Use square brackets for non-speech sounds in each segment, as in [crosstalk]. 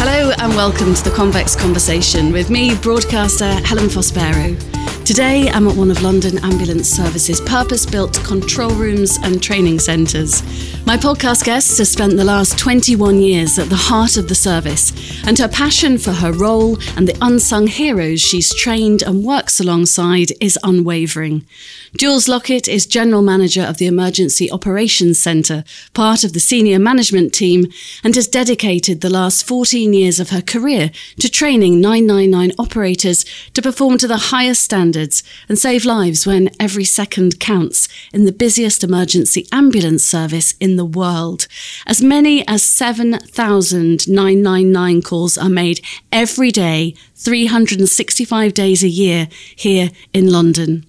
Hello and welcome to the Convex Conversation with me, broadcaster Helen Fospero. Today, I'm at one of London Ambulance Services' purpose built control rooms and training centres. My podcast guest has spent the last 21 years at the heart of the service, and her passion for her role and the unsung heroes she's trained and works alongside is unwavering. Jules Lockett is General Manager of the Emergency Operations Centre, part of the senior management team, and has dedicated the last 14 years of her career to training 999 operators to perform to the highest standards and save lives when every second counts in the busiest emergency ambulance service in the world. As many as 7,000 999 calls are made every day, 365 days a year here in London.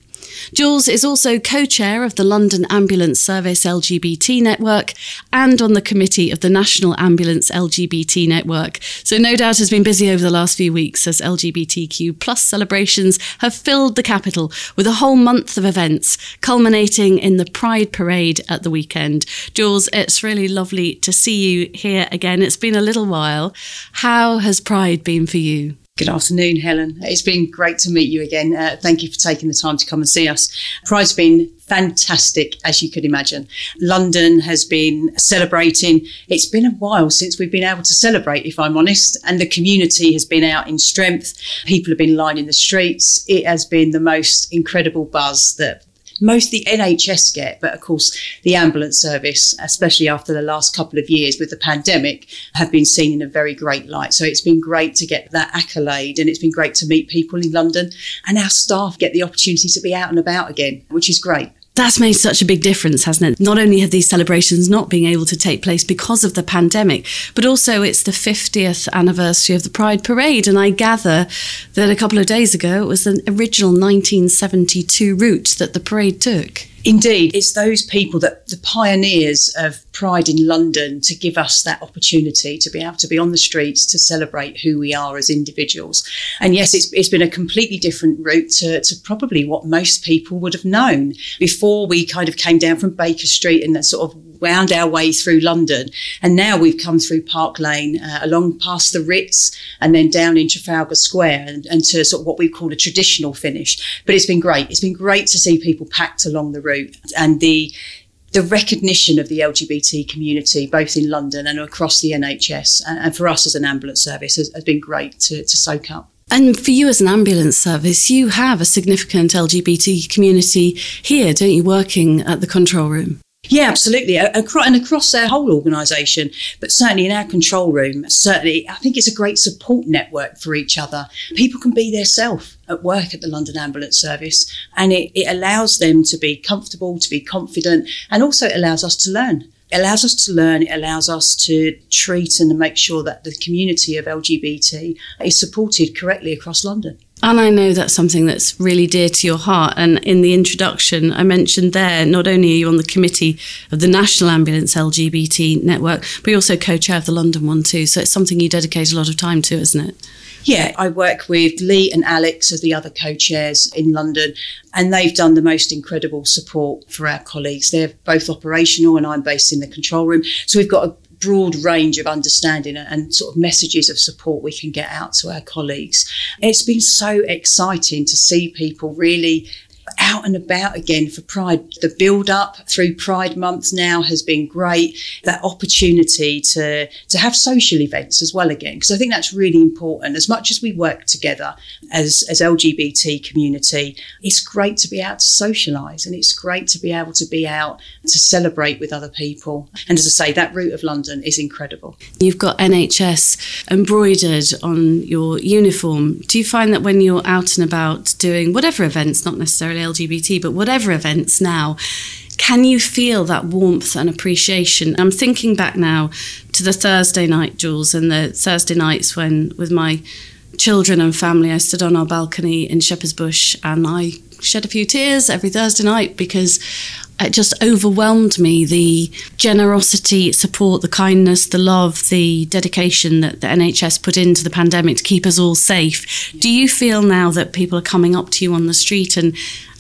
Jules is also co chair of the London Ambulance Service LGBT Network and on the committee of the National Ambulance LGBT Network. So, no doubt has been busy over the last few weeks as LGBTQ plus celebrations have filled the capital with a whole month of events, culminating in the Pride Parade at the weekend. Jules, it's really lovely to see you here again. It's been a little while. How has Pride been for you? Good afternoon, Helen. It's been great to meet you again. Uh, thank you for taking the time to come and see us. Pride's been fantastic, as you could imagine. London has been celebrating. It's been a while since we've been able to celebrate, if I'm honest, and the community has been out in strength. People have been lining the streets. It has been the most incredible buzz that most the NHS get, but of course the ambulance service, especially after the last couple of years with the pandemic, have been seen in a very great light. So it's been great to get that accolade and it's been great to meet people in London and our staff get the opportunity to be out and about again, which is great. That's made such a big difference, hasn't it? Not only have these celebrations not been able to take place because of the pandemic, but also it's the 50th anniversary of the Pride Parade. And I gather that a couple of days ago it was the original 1972 route that the parade took. Indeed, it's those people that the pioneers of Pride in London to give us that opportunity to be able to be on the streets to celebrate who we are as individuals. And yes, it's, it's been a completely different route to, to probably what most people would have known before we kind of came down from Baker Street and that sort of wound our way through London. And now we've come through Park Lane, uh, along past the Ritz, and then down in Trafalgar Square, and, and, to sort of what we call a traditional finish. But it's been great. It's been great to see people packed along the route and the the recognition of the LGBT community, both in London and across the NHS, and, and for us as an ambulance service, has, has been great to, to soak up. And for you as an ambulance service, you have a significant LGBT community here, don't you, working at the control room? Yeah, absolutely. And across their whole organisation, but certainly in our control room, certainly, I think it's a great support network for each other. People can be their self at work at the London Ambulance Service, and it, it allows them to be comfortable, to be confident, and also it allows us to learn. It allows us to learn, it allows us to treat and make sure that the community of LGBT is supported correctly across London. And I know that's something that's really dear to your heart. And in the introduction, I mentioned there, not only are you on the committee of the National Ambulance LGBT Network, but you're also co chair of the London one too. So it's something you dedicate a lot of time to, isn't it? Yeah, I work with Lee and Alex as the other co chairs in London, and they've done the most incredible support for our colleagues. They're both operational, and I'm based in the control room. So we've got a broad range of understanding and sort of messages of support we can get out to our colleagues. It's been so exciting to see people really out and about again for Pride. The build up through Pride Month now has been great. That opportunity to, to have social events as well again, because I think that's really important. As much as we work together as, as LGBT community, it's great to be out to socialise and it's great to be able to be out to celebrate with other people. And as I say, that route of London is incredible. You've got NHS embroidered on your uniform. Do you find that when you're out and about doing whatever events, not necessarily necessarily LGBT, but whatever events now, can you feel that warmth and appreciation? I'm thinking back now to the Thursday night, Jules, and the Thursday nights when, with my children and family, I stood on our balcony in Shepherd's Bush and I shed a few tears every Thursday night because it just overwhelmed me the generosity, support, the kindness, the love, the dedication that the NHS put into the pandemic to keep us all safe. Do you feel now that people are coming up to you on the street and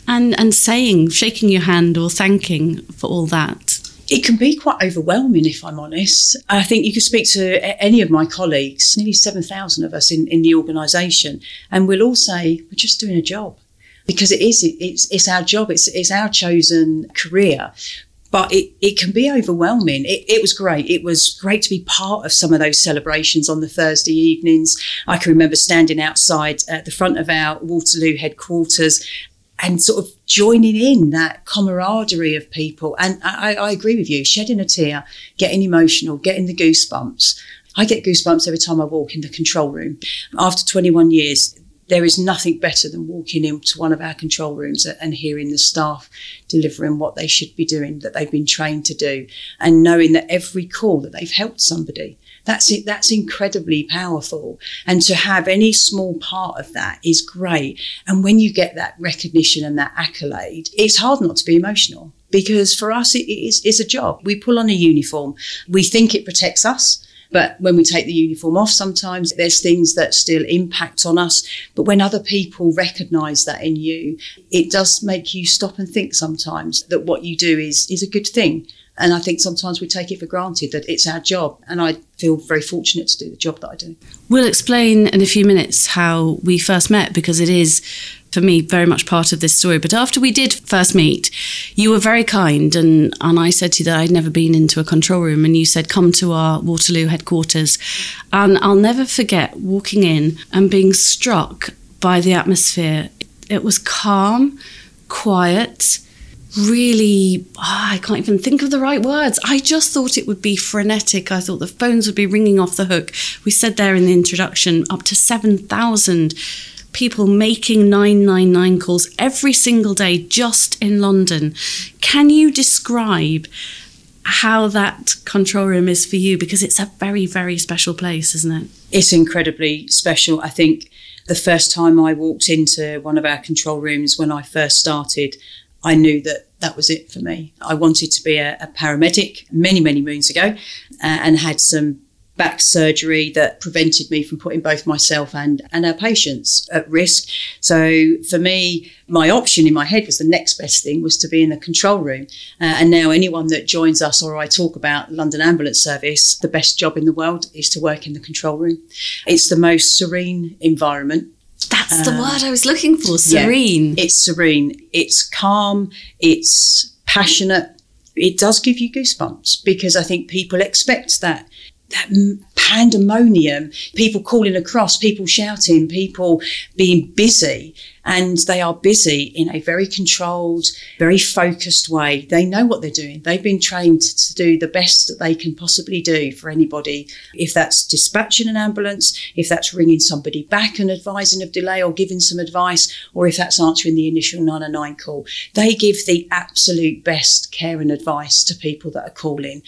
and and saying, shaking your hand or thanking for all that? It can be quite overwhelming, if I'm honest. I think you could speak to any of my colleagues, nearly 7,000 of us in, in the organisation, and we'll all say, we're just doing a job. Because it is, it's, it's our job, it's, it's our chosen career but it, it can be overwhelming. It, it, was great. It was great to be part of some of those celebrations on the Thursday evenings. I can remember standing outside at the front of our Waterloo headquarters and sort of joining in that camaraderie of people. And I, I agree with you, shedding a tear, getting emotional, getting the goosebumps. I get goosebumps every time I walk in the control room. After 21 years, there is nothing better than walking into one of our control rooms and hearing the staff delivering what they should be doing, that they've been trained to do, and knowing that every call that they've helped somebody. That's it. That's incredibly powerful. And to have any small part of that is great. And when you get that recognition and that accolade, it's hard not to be emotional because for us, it is, it's a job. We pull on a uniform. We think it protects us but when we take the uniform off, sometimes there's things that still impact on us. But when other people recognize that in you, it does make you stop and think sometimes that what you do is, is a good thing. And I think sometimes we take it for granted that it's our job. And I feel very fortunate to do the job that I do. We'll explain in a few minutes how we first met because it is for me very much part of this story. But after we did first meet, you were very kind, and and I said to you that I'd never been into a control room, and you said come to our Waterloo headquarters, and I'll never forget walking in and being struck by the atmosphere. It was calm, quiet. Really, oh, I can't even think of the right words. I just thought it would be frenetic. I thought the phones would be ringing off the hook. We said there in the introduction up to 7,000 people making 999 calls every single day just in London. Can you describe how that control room is for you? Because it's a very, very special place, isn't it? It's incredibly special. I think the first time I walked into one of our control rooms when I first started, I knew that that was it for me. I wanted to be a, a paramedic many, many moons ago uh, and had some back surgery that prevented me from putting both myself and, and our patients at risk. So for me, my option in my head was the next best thing was to be in the control room. Uh, and now anyone that joins us or I talk about London Ambulance Service, the best job in the world is to work in the control room. It's the most serene environment. That's the uh, word I was looking for, serene. Yeah, it's serene. It's calm. It's passionate. It does give you goosebumps because I think people expect that that pandemonium, people calling across, people shouting, people being busy. And they are busy in a very controlled, very focused way. They know what they're doing. They've been trained to do the best that they can possibly do for anybody. If that's dispatching an ambulance, if that's ringing somebody back and advising of delay or giving some advice, or if that's answering the initial 909 call, they give the absolute best care and advice to people that are calling.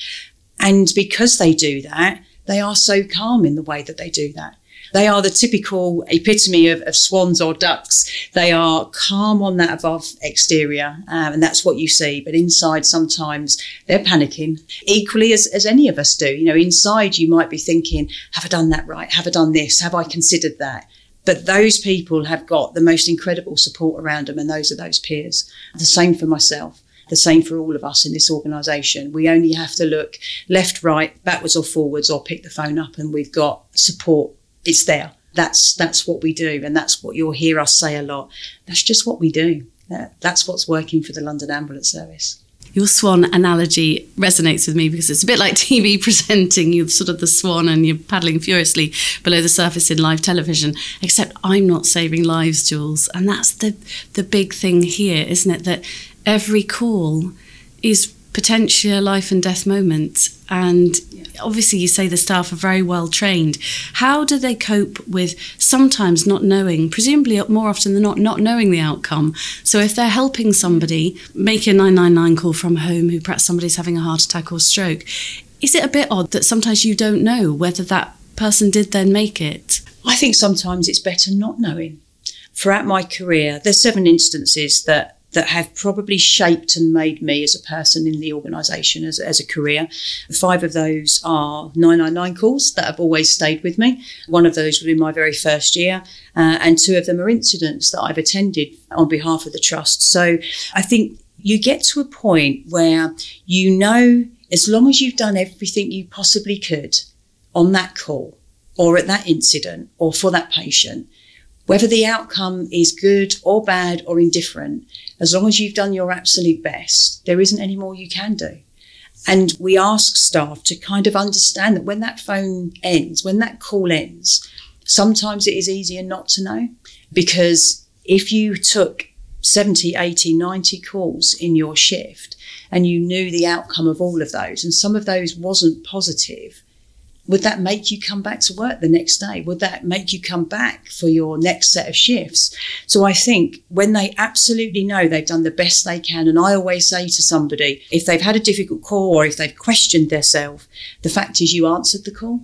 And because they do that, they are so calm in the way that they do that. They are the typical epitome of, of swans or ducks. They are calm on that above exterior, um, and that's what you see. But inside, sometimes they're panicking, equally as, as any of us do. You know, inside, you might be thinking, Have I done that right? Have I done this? Have I considered that? But those people have got the most incredible support around them, and those are those peers. The same for myself the same for all of us in this organisation. We only have to look left, right, backwards or forwards, or pick the phone up, and we've got support. It's there. That's that's what we do, and that's what you'll hear us say a lot. That's just what we do. That's what's working for the London Ambulance Service your swan analogy resonates with me because it's a bit like [laughs] TV presenting. You're sort of the swan and you're paddling furiously below the surface in live television. Except I'm not saving lives, Jules, and that's the the big thing here, isn't it? That every call is potentially a life and death moment. And obviously, you say the staff are very well trained. How do they cope with sometimes not knowing, presumably more often than not, not knowing the outcome? So, if they're helping somebody make a 999 call from home who perhaps somebody's having a heart attack or stroke, is it a bit odd that sometimes you don't know whether that person did then make it? I think sometimes it's better not knowing. Throughout my career, there's seven instances that that have probably shaped and made me as a person in the organisation as, as a career. Five of those are 999 calls that have always stayed with me. One of those was in my very first year, uh, and two of them are incidents that I've attended on behalf of the trust. So I think you get to a point where you know, as long as you've done everything you possibly could on that call or at that incident or for that patient, whether the outcome is good or bad or indifferent, as long as you've done your absolute best, there isn't any more you can do. And we ask staff to kind of understand that when that phone ends, when that call ends, sometimes it is easier not to know because if you took 70, 80, 90 calls in your shift and you knew the outcome of all of those and some of those wasn't positive, would that make you come back to work the next day? Would that make you come back for your next set of shifts? So I think when they absolutely know they've done the best they can, and I always say to somebody, if they've had a difficult call or if they've questioned themselves, the fact is you answered the call.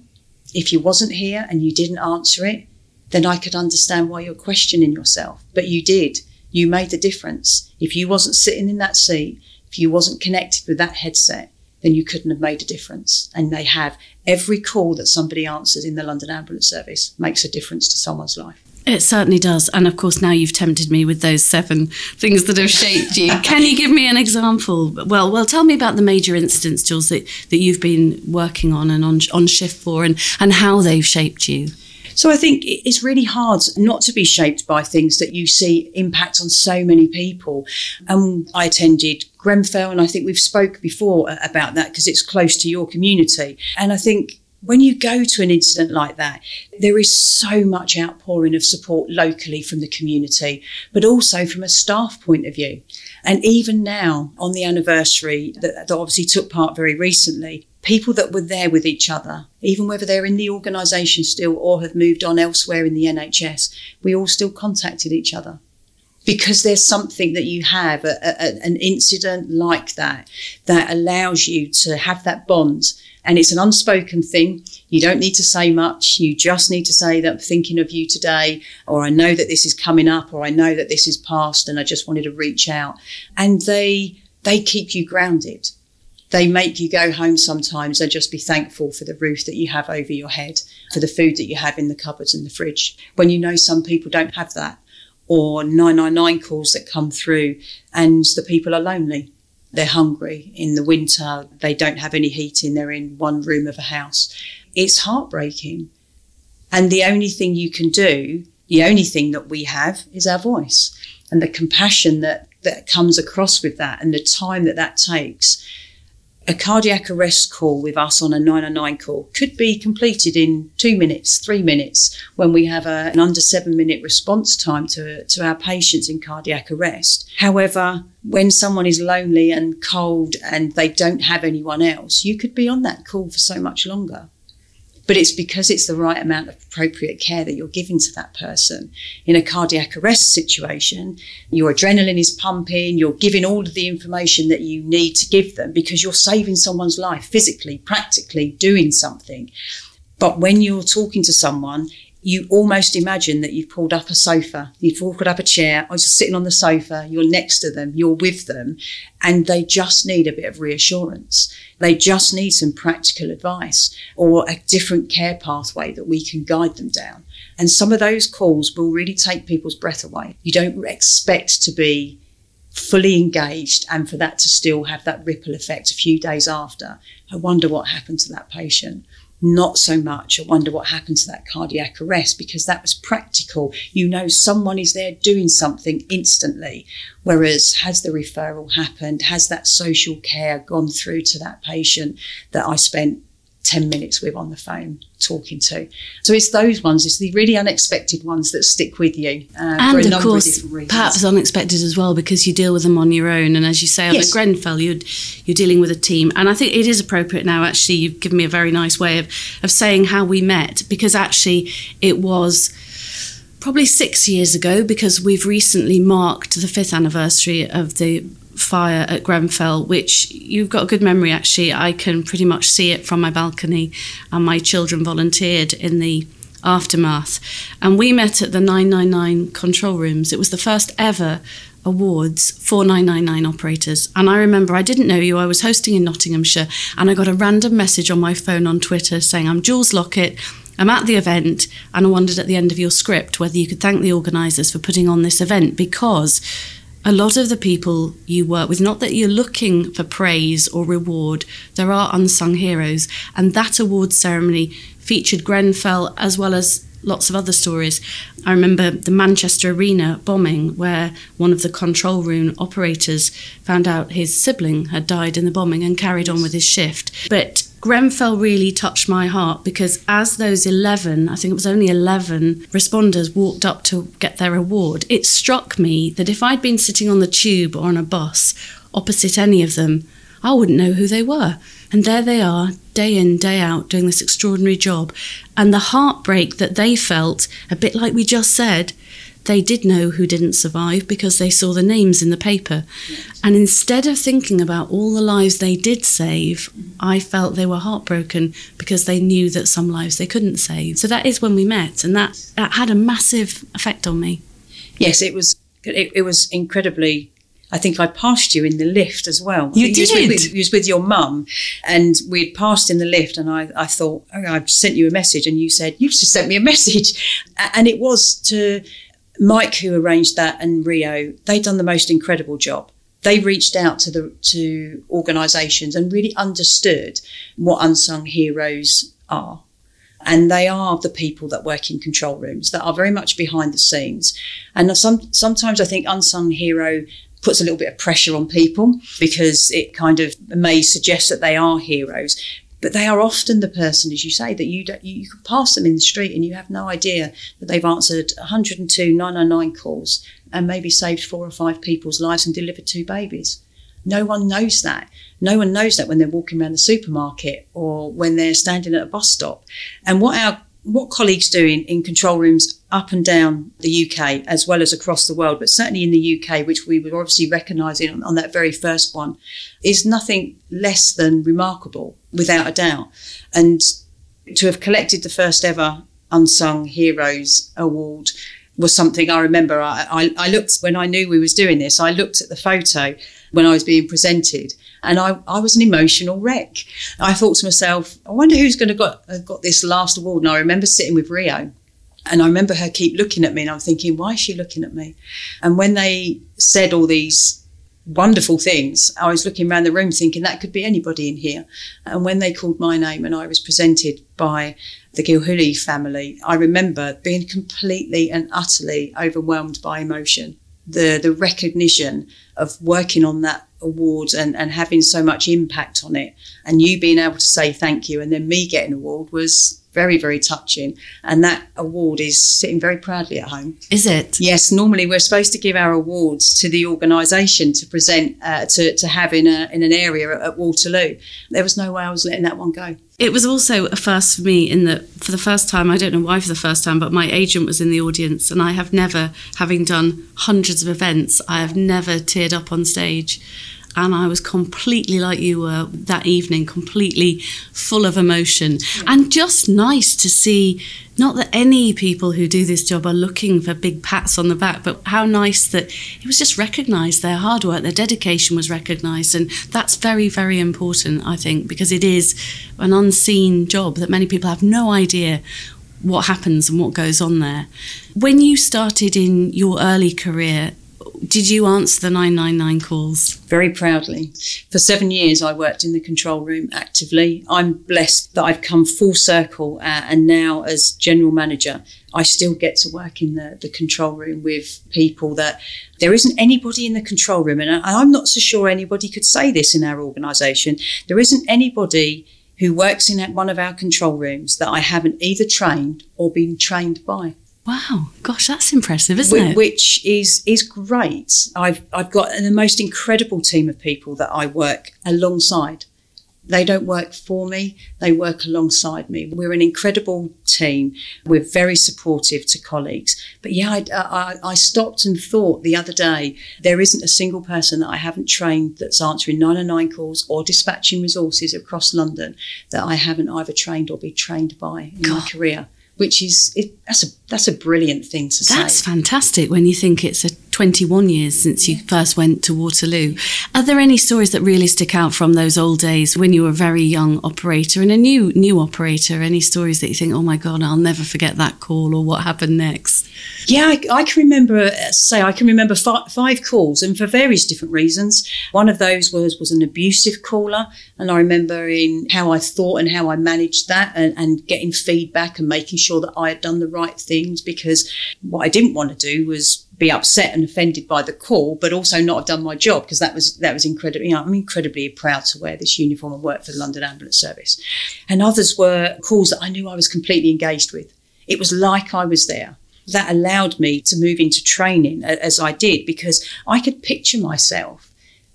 If you wasn't here and you didn't answer it, then I could understand why you're questioning yourself. But you did. You made the difference. If you wasn't sitting in that seat, if you wasn't connected with that headset, then you couldn't have made a difference. And they have every call that somebody answers in the London Ambulance Service makes a difference to someone's life. It certainly does. And of course, now you've tempted me with those seven things that have shaped you. [laughs] Can you give me an example? Well, well, tell me about the major incidents, Jules, that, that you've been working on and on, on shift for and, and how they've shaped you. So I think it's really hard not to be shaped by things that you see impact on so many people. And I attended Grenfell, and I think we've spoke before about that because it's close to your community. And I think when you go to an incident like that, there is so much outpouring of support locally from the community, but also from a staff point of view. And even now, on the anniversary that, that obviously took part very recently, people that were there with each other, even whether they're in the organisation still or have moved on elsewhere in the NHS, we all still contacted each other. Because there's something that you have, a, a, an incident like that, that allows you to have that bond. And it's an unspoken thing. You don't need to say much. You just need to say that I'm thinking of you today, or I know that this is coming up, or I know that this is past, and I just wanted to reach out. And they, they keep you grounded they make you go home sometimes and just be thankful for the roof that you have over your head, for the food that you have in the cupboards and the fridge. When you know some people don't have that, or 999 calls that come through and the people are lonely. They're hungry in the winter, they don't have any heating, they're in one room of a house. It's heartbreaking. And the only thing you can do, the only thing that we have is our voice and the compassion that, that comes across with that and the time that that takes a cardiac arrest call with us on a 909 call could be completed in two minutes, three minutes, when we have a, an under seven minute response time to, to our patients in cardiac arrest. However, when someone is lonely and cold and they don't have anyone else, you could be on that call for so much longer but it's because it's the right amount of appropriate care that you're giving to that person. In a cardiac arrest situation, your adrenaline is pumping, you're giving all of the information that you need to give them because you're saving someone's life physically, practically doing something. But when you're talking to someone, you almost imagine that you've pulled up a sofa, you've pulled up a chair, or you're sitting on the sofa, you're next to them, you're with them, and they just need a bit of reassurance. They just need some practical advice or a different care pathway that we can guide them down. And some of those calls will really take people's breath away. You don't expect to be fully engaged and for that to still have that ripple effect a few days after. I wonder what happened to that patient not so much. I wonder what happened to that cardiac arrest because that was practical. You know, someone is there doing something instantly. Whereas, has the referral happened? Has that social care gone through to that patient that I spent 10 minutes with on the phone talking to. So it's those ones, it's the really unexpected ones that stick with you. Uh, and of course, of perhaps unexpected as well because you deal with them on your own. And as you say, on yes. the Grenfell, you're, you're dealing with a team. And I think it is appropriate now, actually, you've given me a very nice way of, of saying how we met because actually it was probably six years ago because we've recently marked the fifth anniversary of the fire at Grenfell, which you've got a good memory actually. I can pretty much see it from my balcony, and my children volunteered in the aftermath. And we met at the 999 control rooms. It was the first ever awards for 999 operators. And I remember I didn't know you, I was hosting in Nottinghamshire, and I got a random message on my phone on Twitter saying, I'm Jules Lockett. I'm at the event and I wondered at the end of your script whether you could thank the organisers for putting on this event because a lot of the people you work with, not that you're looking for praise or reward, there are unsung heroes. And that awards ceremony featured Grenfell as well as lots of other stories. I remember the Manchester Arena bombing, where one of the control room operators found out his sibling had died in the bombing and carried on with his shift. But Grenfell really touched my heart because as those 11, I think it was only 11 responders walked up to get their award, it struck me that if I'd been sitting on the tube or on a bus opposite any of them, I wouldn't know who they were. And there they are, day in, day out, doing this extraordinary job. And the heartbreak that they felt, a bit like we just said, they did know who didn't survive because they saw the names in the paper. Yes. And instead of thinking about all the lives they did save, I felt they were heartbroken because they knew that some lives they couldn't save. So that is when we met, and that, that had a massive effect on me. Yes, it was. It, it was incredibly I think I passed you in the lift as well. You did. You was with, you was with your mum, and we'd passed in the lift, and I, I thought, oh, I've sent you a message, and you said, You've just sent me a message. And it was to Mike, who arranged that, and Rio, they'd done the most incredible job. They reached out to the to organisations and really understood what unsung heroes are and they are the people that work in control rooms that are very much behind the scenes. And some, sometimes I think unsung hero puts a little bit of pressure on people because it kind of may suggest that they are heroes. But they are often the person, as you say, that you don't, you, can pass them in the street and you have no idea that they've answered 102 999 calls and maybe saved four or five people's lives and delivered two babies. No one knows that. No one knows that when they're walking around the supermarket or when they're standing at a bus stop. And what our what colleagues do in, in control rooms up and down the UK as well as across the world, but certainly in the UK, which we were obviously recognising on, on, that very first one, is nothing less than remarkable, without a doubt. And to have collected the first ever Unsung Heroes Award was something I remember. I, I, I looked when I knew we was doing this. I looked at the photo when I was being presented, and I, I was an emotional wreck. I thought to myself, I wonder who's going to got uh, got this last award. And I remember sitting with Rio, and I remember her keep looking at me, and I'm thinking, why is she looking at me? And when they said all these wonderful things, I was looking around the room thinking that could be anybody in here. And when they called my name and I was presented by the Gilhooly family, I remember being completely and utterly overwhelmed by emotion. The the recognition of working on that award and, and having so much impact on it and you being able to say thank you and then me getting an award was very, very touching. And that award is sitting very proudly at home. Is it? Yes. Normally, we're supposed to give our awards to the organisation to present, uh, to, to have in, a, in an area at, at Waterloo. There was no way I was letting that one go. It was also a first for me in that for the first time, I don't know why for the first time, but my agent was in the audience, and I have never, having done hundreds of events, I have never teared up on stage and I was completely like you were that evening, completely full of emotion and just nice to see. Not that any people who do this job are looking for big pats on the back, but how nice that it was just recognised their hard work, their dedication was recognised. And that's very, very important, I think, because it is an unseen job that many people have no idea what happens and what goes on there. When you started in your early career, did you answer the 999 calls? Very proudly. For seven years, I worked in the control room actively. I'm blessed that I've come full circle, uh, and now as general manager, I still get to work in the, the control room with people that there isn't anybody in the control room, and I'm not so sure anybody could say this in our organisation. There isn't anybody who works in one of our control rooms that I haven't either trained or been trained by. Wow, gosh, that's impressive, isn't which, it? Which is is great. I've I've got the most incredible team of people that I work alongside. They don't work for me; they work alongside me. We're an incredible team. We're very supportive to colleagues. But yeah, I, I, I stopped and thought the other day there isn't a single person that I haven't trained that's answering 909 calls or dispatching resources across London that I haven't either trained or been trained by in God. my career which is it, that's a that's a brilliant thing to say. That's fantastic when you think it's a 21 years since you first went to Waterloo. Are there any stories that really stick out from those old days when you were a very young operator and a new new operator? Any stories that you think, oh my god, I'll never forget that call or what happened next? Yeah, I, I can remember. Say, I can remember five, five calls, and for various different reasons. One of those was was an abusive caller, and I remember in how I thought and how I managed that, and, and getting feedback and making sure that I had done the right because what I didn't want to do was be upset and offended by the call, but also not have done my job because that was that was incredibly. You know, I'm incredibly proud to wear this uniform and work for the London Ambulance Service. And others were calls that I knew I was completely engaged with. It was like I was there. That allowed me to move into training as I did because I could picture myself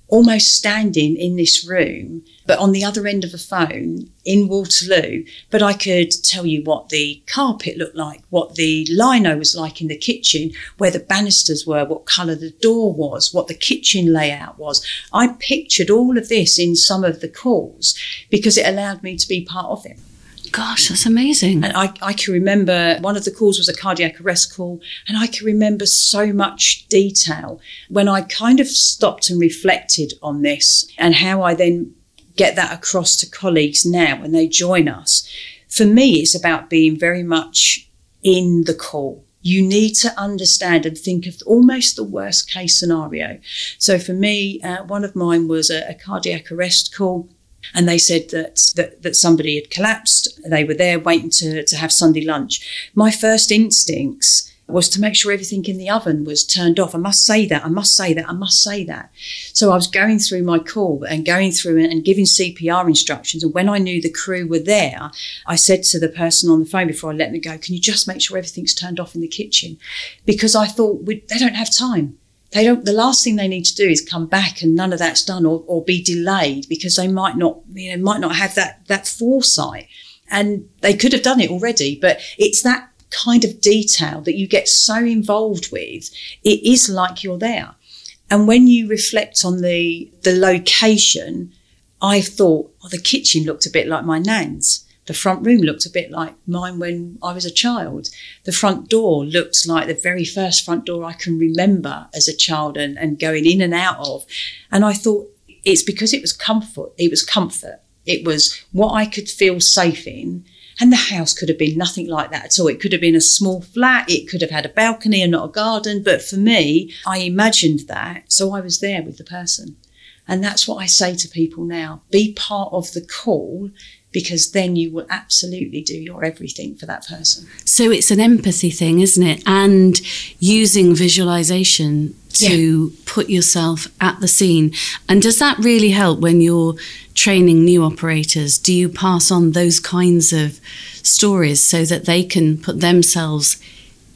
almost standing in this room, but on the other end of a phone in Waterloo. But I could tell you what the carpet looked like, what the lino was like in the kitchen, where the banisters were, what colour the door was, what the kitchen layout was. I pictured all of this in some of the calls because it allowed me to be part of it. Gosh, that's amazing. And I, I can remember one of the calls was a cardiac arrest call, and I can remember so much detail when I kind of stopped and reflected on this and how I then get that across to colleagues now when they join us. For me, it's about being very much in the call. You need to understand and think of almost the worst case scenario. So for me, uh, one of mine was a, a cardiac arrest call and they said that, that that somebody had collapsed. They were there waiting to, to have Sunday lunch. My first instincts was to make sure everything in the oven was turned off. I must say that, I must say that, I must say that. So I was going through my call and going through and giving CPR instructions. And when I knew the crew were there, I said to the person on the phone before I let them go, Can you just make sure everything's turned off in the kitchen? Because I thought they don't have time they don't the last thing they need to do is come back and none of that's done or, or be delayed because they might not you know might not have that that foresight. And they could have done it already but it's that kind of detail that you get so involved with it is like you're there. And when you reflect on the the location i thought oh the kitchen looked a bit like my nan's the front room looked a bit like mine when I was a child. The front door looked like the very first front door I can remember as a child and, and going in and out of. And I thought it's because it was comfort. It was comfort. It was what I could feel safe in. And the house could have been nothing like that at all. It could have been a small flat. It could have had a balcony and not a garden. But for me, I imagined that. So I was there with the person. And that's what I say to people now be part of the call because then you will absolutely do your everything for that person. So it's an empathy thing, isn't it? And using visualization to yeah. put yourself at the scene. And does that really help when you're training new operators? Do you pass on those kinds of stories so that they can put themselves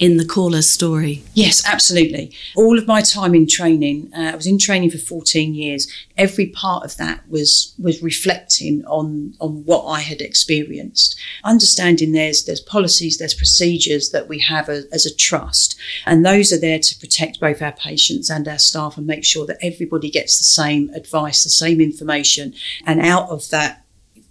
in the caller's story? Yes, absolutely. All of my time in training, uh, I was in training for 14 years. Every part of that was was reflecting on on what I had experienced. Understanding there's there's policies, there's procedures that we have a, as a trust, and those are there to protect both our patients and our staff and make sure that everybody gets the same advice, the same information, and out of that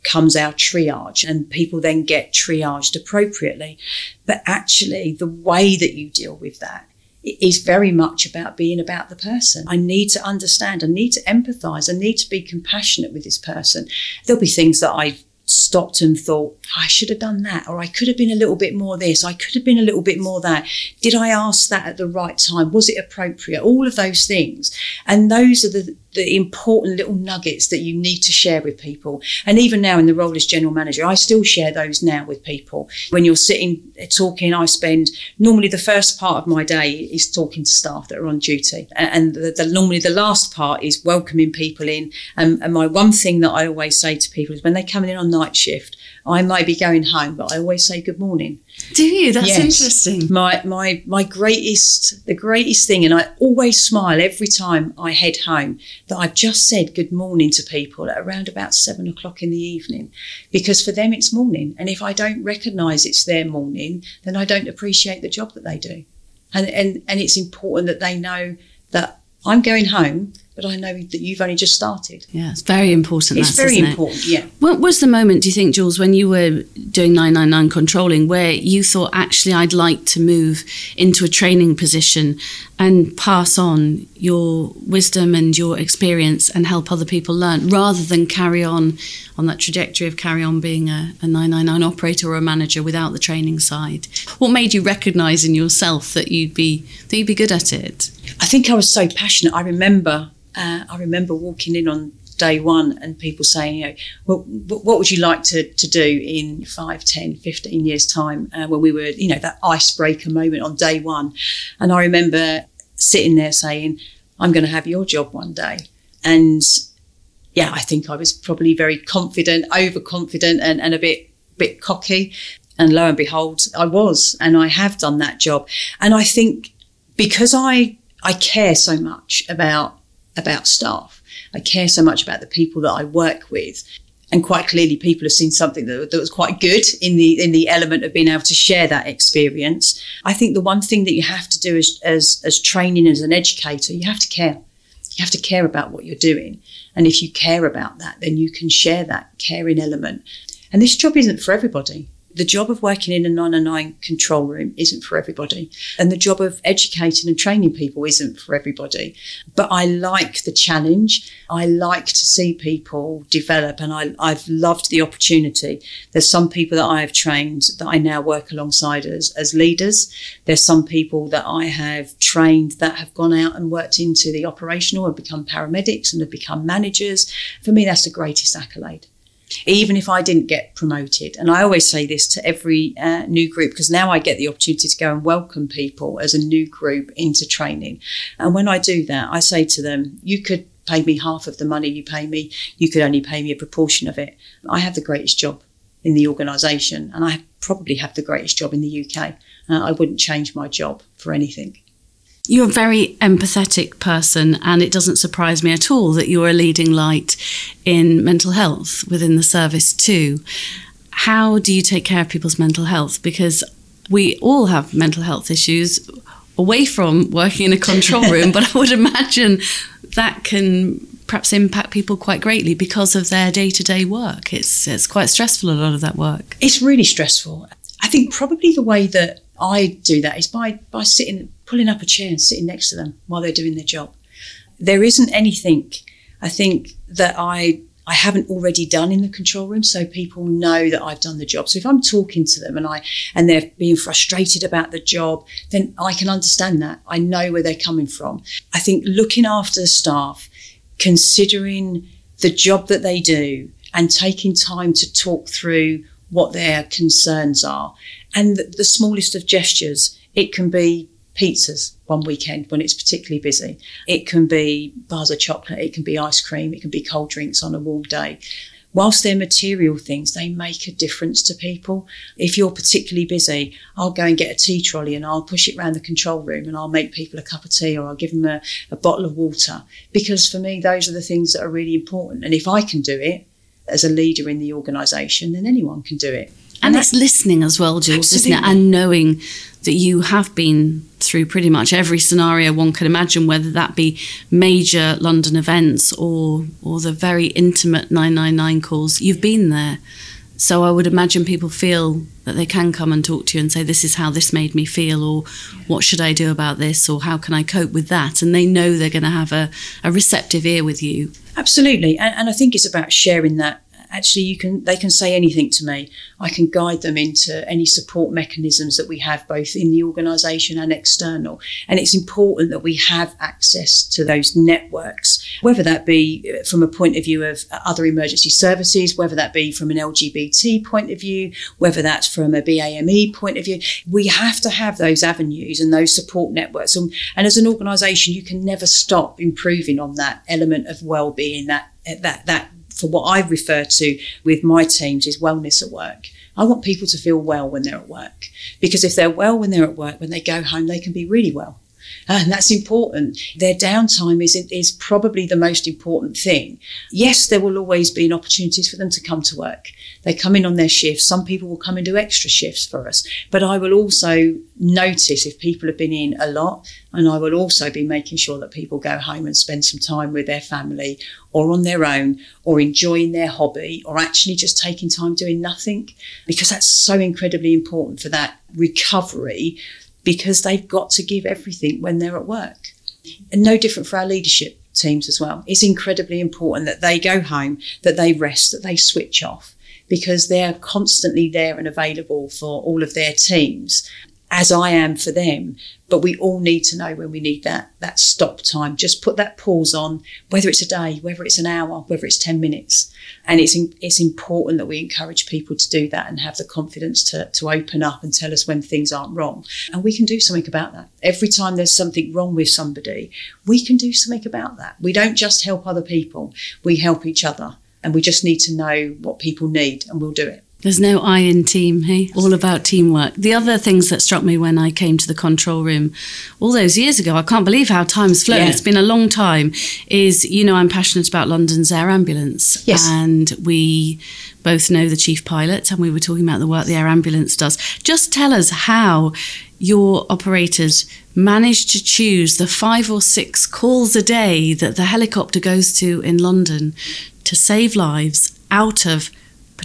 comes our triage and people then get triaged appropriately. But actually, the way that you deal with that is very much about being about the person. I need to understand, I need to empathize, I need to be compassionate with this person. There'll be things that I've stopped and thought, I should have done that, or I could have been a little bit more this, I could have been a little bit more that. Did I ask that at the right time? Was it appropriate? All of those things. And those are the, the important little nuggets that you need to share with people. And even now in the role as general manager, I still share those now with people. When you're sitting uh, talking, I spend normally the first part of my day is talking to staff that are on duty. And the, the, normally the last part is welcoming people in. and my one thing that I always say to people is when they come in on night shift, I might be going home, but I always say good morning. Do you? That's yes. interesting. My my my greatest the greatest thing, and I always smile every time I head home that I've just said good morning to people at around about seven o'clock in the evening, because for them it's morning, and if I don't recognise it's their morning, then I don't appreciate the job that they do, and and and it's important that they know that I'm going home, but I know that you've only just started. Yeah, it's very important. It's very isn't it? important, yeah. What was the moment, do you think, Jules, when you were doing 999 controlling, where you thought, actually, I'd like to move into a training position and pass on your wisdom and your experience and help other people learn rather than carry on on that trajectory of carry on being a, a 999 operator or a manager without the training side? What made you recognise in yourself that you'd be that you'd be good at it? I think I was so passionate. I remember, uh, I remember walking in on day one and people saying, you know, well, what would you like to, to do in 5, 10, 15 years' time uh, when we were, you know, that icebreaker moment on day one. And I remember sitting there saying, I'm going to have your job one day. And yeah, I think I was probably very confident, overconfident, and, and a bit bit cocky. And lo and behold, I was, and I have done that job. And I think because I I care so much about about staff, I care so much about the people that I work with. And quite clearly, people have seen something that, that was quite good in the in the element of being able to share that experience. I think the one thing that you have to do as as, as training as an educator, you have to care. You have to care about what you're doing. And if you care about that, then you can share that caring element. And this job isn't for everybody. The job of working in a 909 control room isn't for everybody. And the job of educating and training people isn't for everybody. But I like the challenge. I like to see people develop and I, I've loved the opportunity. There's some people that I have trained that I now work alongside as, as leaders. There's some people that I have trained that have gone out and worked into the operational and become paramedics and have become managers. For me, that's the greatest accolade even if I didn't get promoted. And I always say this to every uh, new group because now I get the opportunity to go and welcome people as a new group into training. And when I do that, I say to them, you could pay me half of the money you pay me, you could only pay me a proportion of it. I have the greatest job in the organisation and I probably have the greatest job in the UK. Uh, I wouldn't change my job for anything. You're a very empathetic person, and it doesn't surprise me at all that you're a leading light in mental health within the service, too. How do you take care of people's mental health? Because we all have mental health issues away from working in a control [laughs] room, but I would imagine that can perhaps impact people quite greatly because of their day to day work. It's, it's quite stressful, a lot of that work. It's really stressful. I think probably the way that I do that is by, by sitting pulling up a chair and sitting next to them while they're doing their job. There isn't anything I think that I I haven't already done in the control room, so people know that I've done the job. So if I'm talking to them and I and they're being frustrated about the job, then I can understand that. I know where they're coming from. I think looking after the staff, considering the job that they do, and taking time to talk through what their concerns are, and the, the smallest of gestures. It can be pizzas one weekend when it's particularly busy. It can be bars of chocolate, it can be ice cream, it can be cold drinks on a warm day. Whilst they're material things, they make a difference to people. If you're particularly busy, I'll go and get a tea trolley and I'll push it around the control room and I'll make people a cup of tea or I'll give them a, a bottle of water. Because for me, those are the things that are really important. And if I can do it as a leader in the organisation, then anyone can do it. And, and it's listening as well, Jules, absolutely. isn't it? And knowing that you have been through pretty much every scenario one could imagine, whether that be major London events or or the very intimate 999 calls. You've been there. So I would imagine people feel that they can come and talk to you and say, This is how this made me feel, or what should I do about this, or how can I cope with that? And they know they're going to have a, a receptive ear with you. Absolutely. And, and I think it's about sharing that actually you can they can say anything to me. I can guide them into any support mechanisms that we have both in the organisation and external. And it's important that we have access to those networks whether that be uh, from a point of view of uh, other emergency services whether that be from an lgbt point of view whether that's from a bame point of view. We have to have those avenues and those support networks. And, and as an organisation you can never stop improving on that element of well-being that that that for what I refer to with my teams is wellness at work. I want people to feel well when they're at work because if they're well when they're at work, when they go home, they can be really well. Ah, and that's important. Their downtime is is probably the most important thing. Yes, there will always be an opportunities for them to come to work. They come in on their shifts. Some people will come and do extra shifts for us. But I will also notice if people have been in a lot, and I will also be making sure that people go home and spend some time with their family or on their own or enjoying their hobby or actually just taking time doing nothing because that's so incredibly important for that recovery because they've got to give everything when they're at work. And no different for our leadership teams as well. It's incredibly important that they go home, that they rest, that they switch off because they're constantly there and available for all of their teams as I am for them. But we all need to know when we need that that stop time. Just put that pause on, whether it's a day, whether it's an hour, whether it's ten minutes. And it's it's important that we encourage people to do that and have the confidence to to open up and tell us when things aren't wrong. And we can do something about that. Every time there's something wrong with somebody, we can do something about that. We don't just help other people; we help each other. And we just need to know what people need, and we'll do it. There's no I in team, hey? All about teamwork. The other things that struck me when I came to the control room all those years ago, I can't believe how time's flown. Yeah. It's been a long time. Is, you know, I'm passionate about London's air ambulance. Yes. And we both know the chief pilot, and we were talking about the work the air ambulance does. Just tell us how your operators manage to choose the five or six calls a day that the helicopter goes to in London to save lives out of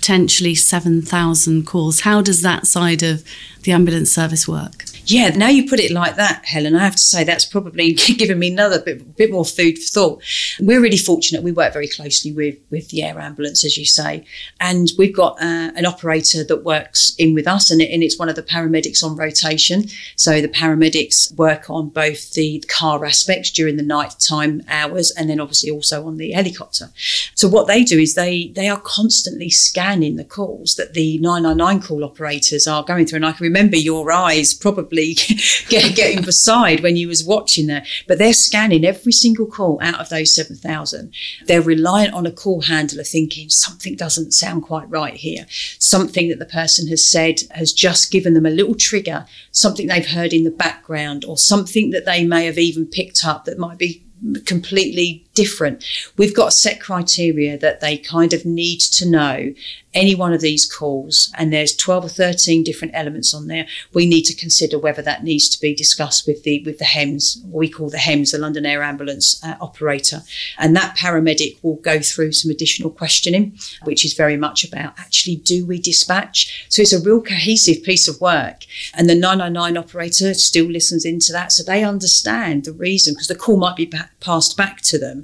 potentially 7,000 calls. How does that side of the ambulance service work? Yeah, now you put it like that, Helen, I have to say that's probably [laughs] given me another bit, bit more food for thought. We're really fortunate. We work very closely with, with the air ambulance, as you say, and we've got uh, an operator that works in with us, and, it, and it's one of the paramedics on rotation. So the paramedics work on both the car aspects during the nighttime hours, and then obviously also on the helicopter. So what they do is they they are constantly scanning the calls that the 999 call operators are going through, and I can remember your eyes probably probably [laughs] get, getting beside when you was watching that. But they're scanning every single call out of those 7,000. They're reliant on a call handler thinking something doesn't sound quite right here. Something that the person has said has just given them a little trigger, something they've heard in the background or something that they may have even picked up that might be completely different. We've got set criteria that they kind of need to know any one of these calls, and there's 12 or 13 different elements on there. We need to consider whether that needs to be discussed with the with the HEMS, what we call the HEMS, the London Air Ambulance uh, operator, and that paramedic will go through some additional questioning, which is very much about actually do we dispatch? So it's a real cohesive piece of work, and the 999 operator still listens into that, so they understand the reason because the call might be passed back to them,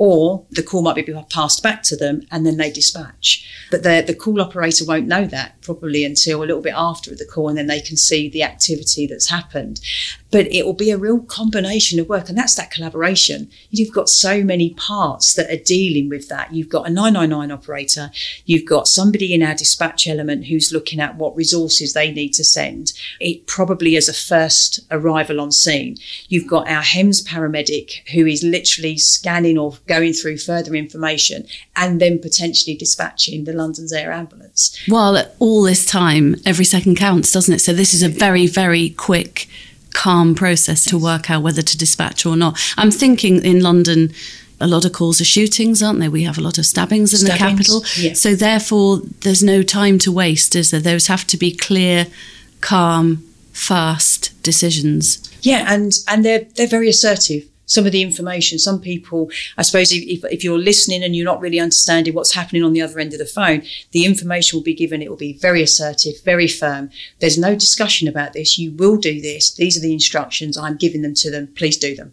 or the call might be passed back to them and then they dispatch. But the, the call operator won't know that probably until a little bit after the call and then they can see the activity that's happened. But it will be a real combination of work and that's that collaboration. You've got so many parts that are dealing with that. You've got a 999 operator, you've got somebody in our dispatch element who's looking at what resources they need to send. It probably as a first arrival on scene. You've got our HEMS paramedic who is literally scanning or going through further information and then potentially dispatching the London's Air Ambulance. While all this time, every second counts, doesn't it? So this is a very, very quick, calm process to work out whether to dispatch or not. I'm thinking in London, a lot of calls are shootings, aren't they? We have a lot of stabbings in stabbings, the capital. So therefore, there's no time to waste, is there? Those have to be clear, calm, fast decisions. Yeah, and and they're they're very assertive some of the information. Some people, I suppose, if, if you're listening and you're not really understanding what's happening on the other end of the phone, the information will be given. It will be very assertive, very firm. There's no discussion about this. You will do this. These are the instructions. I'm giving them to them. Please do them.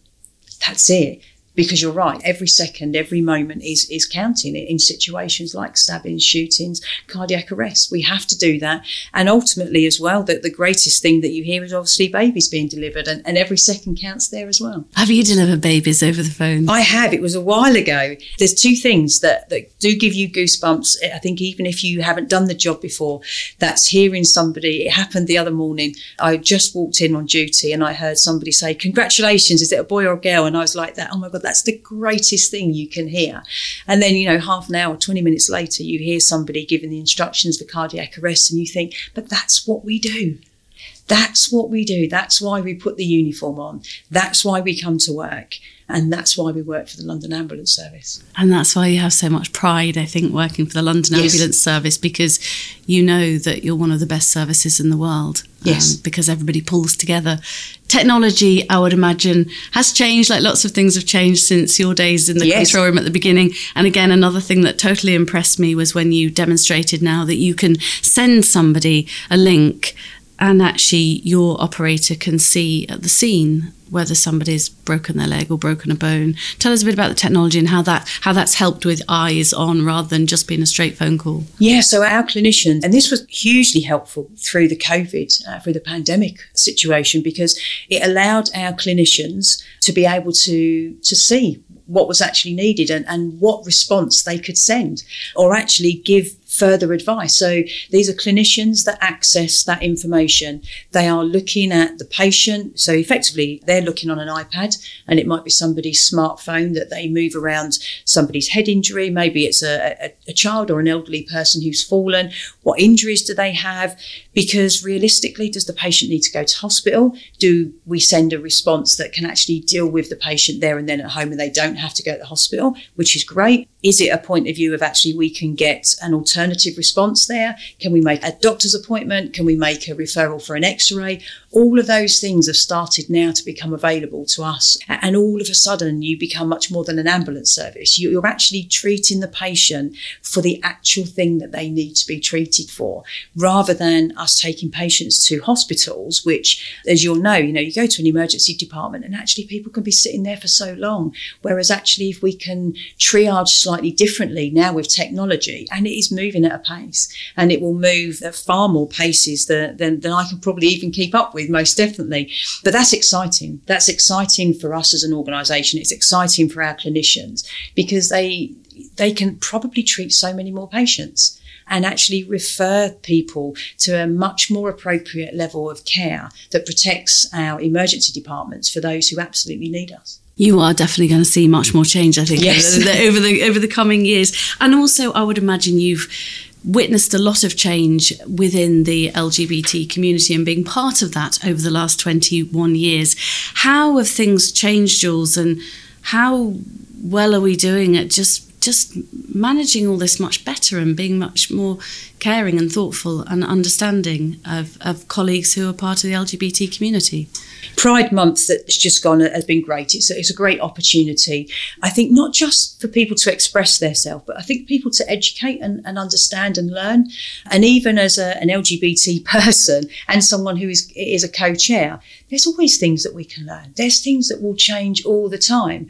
That's it because you're right. Every second, every moment is is counting in situations like stabbings, shootings, cardiac arrest. We have to do that, and ultimately as well, that the greatest thing that you hear is obviously babies being delivered, and, and every second counts there as well. Have you delivered babies over the phone? I have. It was a while ago. There's two things that that do give you goosebumps. I think even if you haven't done the job before, that's hearing somebody. It happened the other morning. I just walked in on duty and I heard somebody say, "Congratulations! Is it a boy or a girl?" And I was like, "That! Oh my god!" That's the greatest thing you can hear. And then, you know, half an hour, 20 minutes later, you hear somebody giving the instructions for cardiac arrest and you think, but that's what we do. That's what we do. That's why we put the uniform on. That's why we come to work. And that's why we work for the London Ambulance Service. And that's why you have so much pride, I think, working for the London yes. Ambulance Service because you know that you're one of the best services in the world. Um, yes. Um, because everybody pulls together. Technology, I would imagine, has changed, like lots of things have changed since your days in the yes. control room at the beginning. And again, another thing that totally impressed me was when you demonstrated now that you can send somebody a link and actually your operator can see at the scene whether somebody's broken their leg or broken a bone. Tell us a bit about the technology and how that how that's helped with eyes on rather than just being a straight phone call. Yeah, so our clinicians, and this was hugely helpful through the COVID, uh, through the pandemic situation, because it allowed our clinicians to be able to to see what was actually needed and, and what response they could send or actually give further advice. So these are clinicians that access that information. They are looking at the patient. So effectively, they're looking on an iPad and it might be somebody's smartphone that they move around somebody's head injury. Maybe it's a, a, a child or an elderly person who's fallen. What injuries do they have? Because realistically, does the patient need to go to hospital? Do we send a response that can actually deal with the patient there and then at home and they don't have to go to the hospital, which is great? Is it a point of view of actually we can get an alternative response there? Can we make a doctor's appointment? Can we make a referral for an x ray? All of those things have started now to become available to us. And all of a sudden, you become much more than an ambulance service. You're actually treating the patient for the actual thing that they need to be treated for, rather than us taking patients to hospitals, which, as you'll know, you know, you go to an emergency department and actually people can be sitting there for so long. Whereas actually, if we can triage slightly differently now with technology, and it is moving at a pace, and it will move at far more paces than, than, than I can probably even keep up with, most definitely. But that's exciting. That's exciting for us as an organisation. It's exciting for our clinicians because they they can probably treat so many more patients and actually refer people to a much more appropriate level of care that protects our emergency departments for those who absolutely need us. You are definitely going to see much more change, I think, yes. over the over the coming years. And also, I would imagine you've witnessed a lot of change within the LGBT community and being part of that over the last 21 years. How have things changed, Jules, and how well are we doing at just just managing all this much better and being much more caring and thoughtful and understanding of, of colleagues who are part of the LGBT community. Pride Month that's just gone has been great. It's a, it's a great opportunity. I think not just for people to express themselves, but I think people to educate and, and understand and learn. And even as a, an LGBT person and someone who is, is a co-chair, there's always things that we can learn. There's things that will change all the time.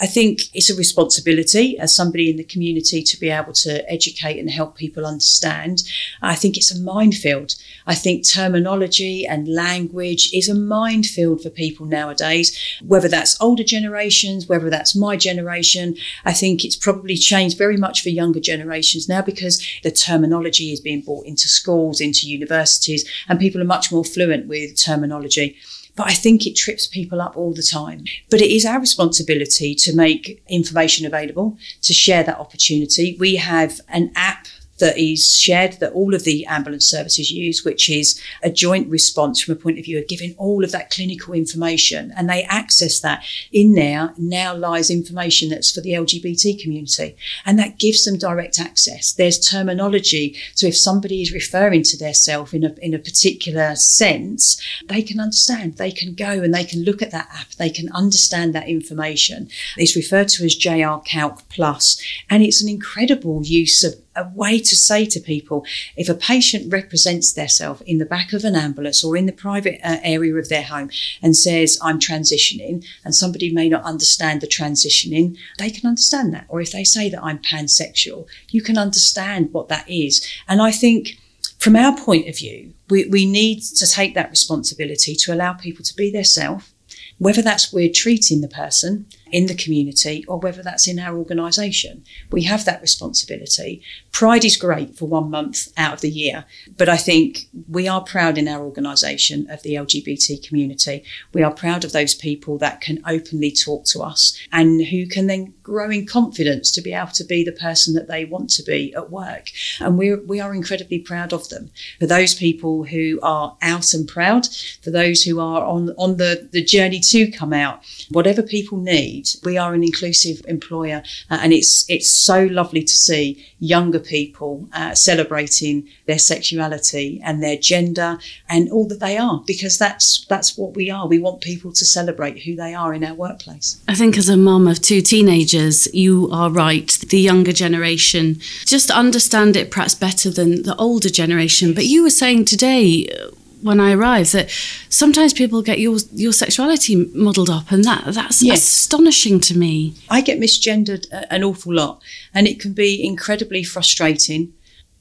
I think it's a responsibility as somebody in the community to be able to educate and help people understand. I think it's a minefield. I think terminology and language is a minefield for people nowadays, whether that's older generations, whether that's my generation. I think it's probably changed very much for younger generations now because the terminology is being brought into schools, into universities, and people are much more fluent with terminology. But I think it trips people up all the time. But it is our responsibility to make information available, to share that opportunity. We have an app that is shared that all of the ambulance services use, which is a joint response from a point of view of giving all of that clinical information. And they access that. In there now lies information that's for the LGBT community. And that gives them direct access. There's terminology. So if somebody is referring to their self in a, in a particular sense, they can understand. They can go and they can look at that app. They can understand that information. It's referred to as JRCALC Plus, and it's an incredible use of a way to say to people if a patient represents themselves in the back of an ambulance or in the private uh, area of their home and says, I'm transitioning, and somebody may not understand the transitioning, they can understand that. Or if they say that I'm pansexual, you can understand what that is. And I think from our point of view, we, we need to take that responsibility to allow people to be themselves, whether that's we're treating the person in the community or whether that's in our organisation. We have that responsibility. Pride is great for one month out of the year, but I think we are proud in our organisation of the LGBT community. We are proud of those people that can openly talk to us and who can then grow in confidence to be able to be the person that they want to be at work. And we're, we are incredibly proud of them. For those people who are out and proud, for those who are on, on the, the journey to come out, whatever people need, we are an inclusive employer. Uh, and it's, it's so lovely to see younger people uh, celebrating their sexuality and their gender and all that they are, because that's, that's what we are. We want people to celebrate who they are in our workplace. I think as a mum of two teenagers, you are right. The younger generation just understand it perhaps better than the older generation. But you were saying today, uh, when I arrived that sometimes people get your your sexuality muddled up, and that that's yes. astonishing to me. I get misgendered an awful lot, and it can be incredibly frustrating.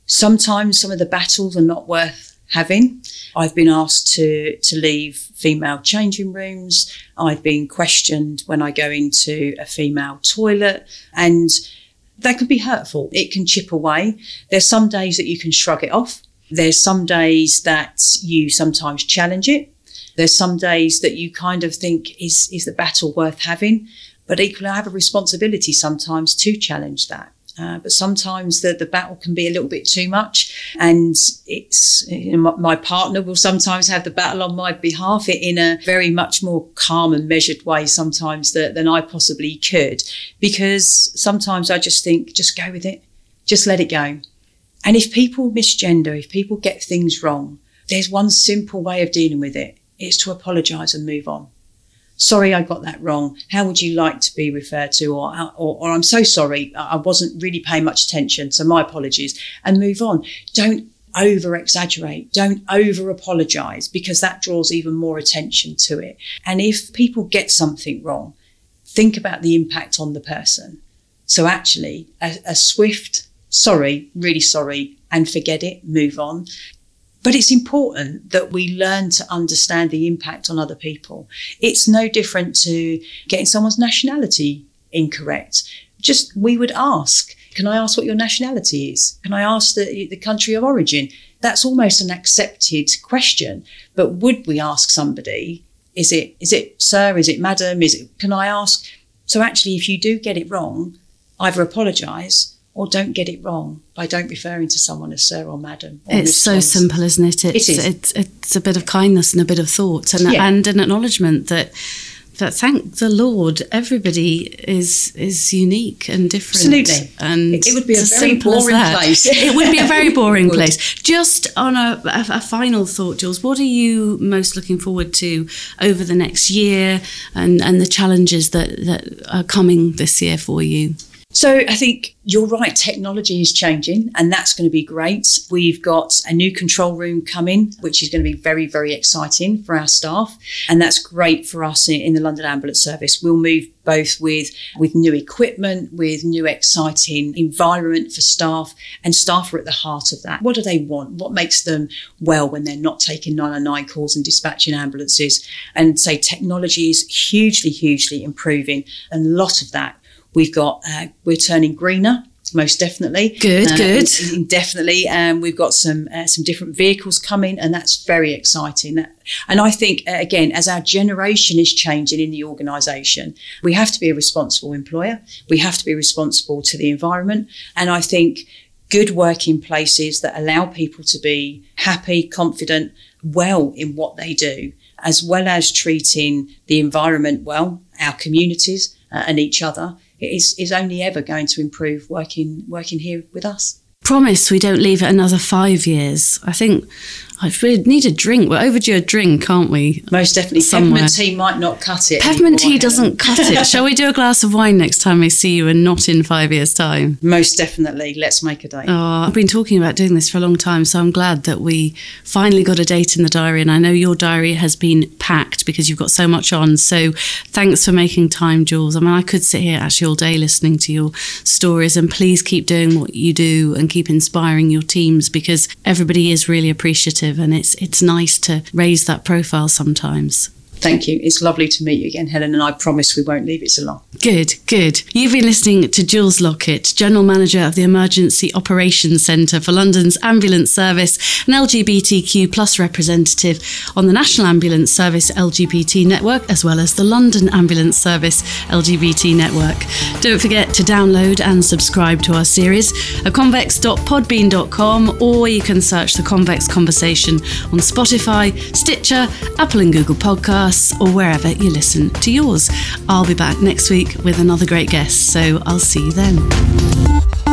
Sometimes some of the battles are not worth having. I've been asked to to leave female changing rooms. I've been questioned when I go into a female toilet, and that can be hurtful. It can chip away. There's some days that you can shrug it off there's some days that you sometimes challenge it. There's some days that you kind of think, is, is the battle worth having? But equally, I have a responsibility sometimes to challenge that. Uh, but sometimes the, the battle can be a little bit too much. And it's, you know, my, my, partner will sometimes have the battle on my behalf in a very much more calm and measured way sometimes that, than I possibly could. Because sometimes I just think, just go with it. Just let it go. And if people misgender, if people get things wrong, there's one simple way of dealing with it. It's to apologise and move on. Sorry, I got that wrong. How would you like to be referred to? Or, uh, or, or I'm so sorry. I wasn't really paying much attention. So my apologies and move on. Don't over exaggerate. Don't over apologize because that draws even more attention to it. And if people get something wrong, think about the impact on the person. So actually, a, a swift sorry, really sorry, and forget it, move on. But it's important that we learn to understand the impact on other people. It's no different to getting someone's nationality incorrect. Just we would ask, can I ask what your nationality is? Can I ask the, the country of origin? That's almost an accepted question. But would we ask somebody, is it, is it sir? Is it madam? Is it, can I ask? So actually, if you do get it wrong, either apologize or don't get it wrong by don't referring to someone as sir or madam. Or it's so simple, isn't it? It's, it is. It's, it's a bit of kindness and a bit of thought and, yeah. and an acknowledgement that that thank the Lord, everybody is is unique and different. Absolutely, and it, would be a very boring place. [laughs] it would be a very [laughs] boring place. Just on a, a, a, final thought, Jules, what are you most looking forward to over the next year, and and the challenges that that are coming this year for you? So I think you're right. Technology is changing and that's going to be great. We've got a new control room coming, which is going to be very, very exciting for our staff. And that's great for us in, the London Ambulance Service. We'll move both with, with new equipment, with new exciting environment for staff and staff are at the heart of that. What do they want? What makes them well when they're not taking 909 calls and dispatching ambulances? And say technology is hugely, hugely improving. And a lot of that We've got uh, we're turning greener most definitely. Good, uh, good. Definitely. Um, we've got some uh, some different vehicles coming, and that's very exciting. And I think uh, again, as our generation is changing in the organisation, we have to be a responsible employer. We have to be responsible to the environment, and I think good working places that allow people to be happy, confident, well in what they do, as well as treating the environment well, our communities uh, and each other is, is only ever going to improve working working here with us. Promise we don't leave it another five years. I think I really need a drink. We're overdue a drink, can't we? Most definitely. Somewhere. Peppermint tea might not cut it. Peppermint tea doesn't cut it. [laughs] Shall we do a glass of wine next time we see you and not in five years' time? Most definitely. Let's make a date. Oh, I've been talking about doing this for a long time, so I'm glad that we finally got a date in the diary. And I know your diary has been packed because you've got so much on. So thanks for making time, Jules. I mean, I could sit here actually all day listening to your stories, and please keep doing what you do and keep inspiring your teams because everybody is really appreciative and it's it's nice to raise that profile sometimes. Thank you. It's lovely to meet you again, Helen, and I promise we won't leave it so long. Good, good. You've been listening to Jules Lockett, General Manager of the Emergency Operations Centre for London's Ambulance Service, an LGBTQ plus representative on the National Ambulance Service LGBT network, as well as the London Ambulance Service LGBT network. Don't forget to download and subscribe to our series at convex.podbean.com, or you can search the Convex Conversation on Spotify, Stitcher, Apple and Google Podcasts or wherever you listen to yours. I'll be back next week with another great guest, so I'll see you then.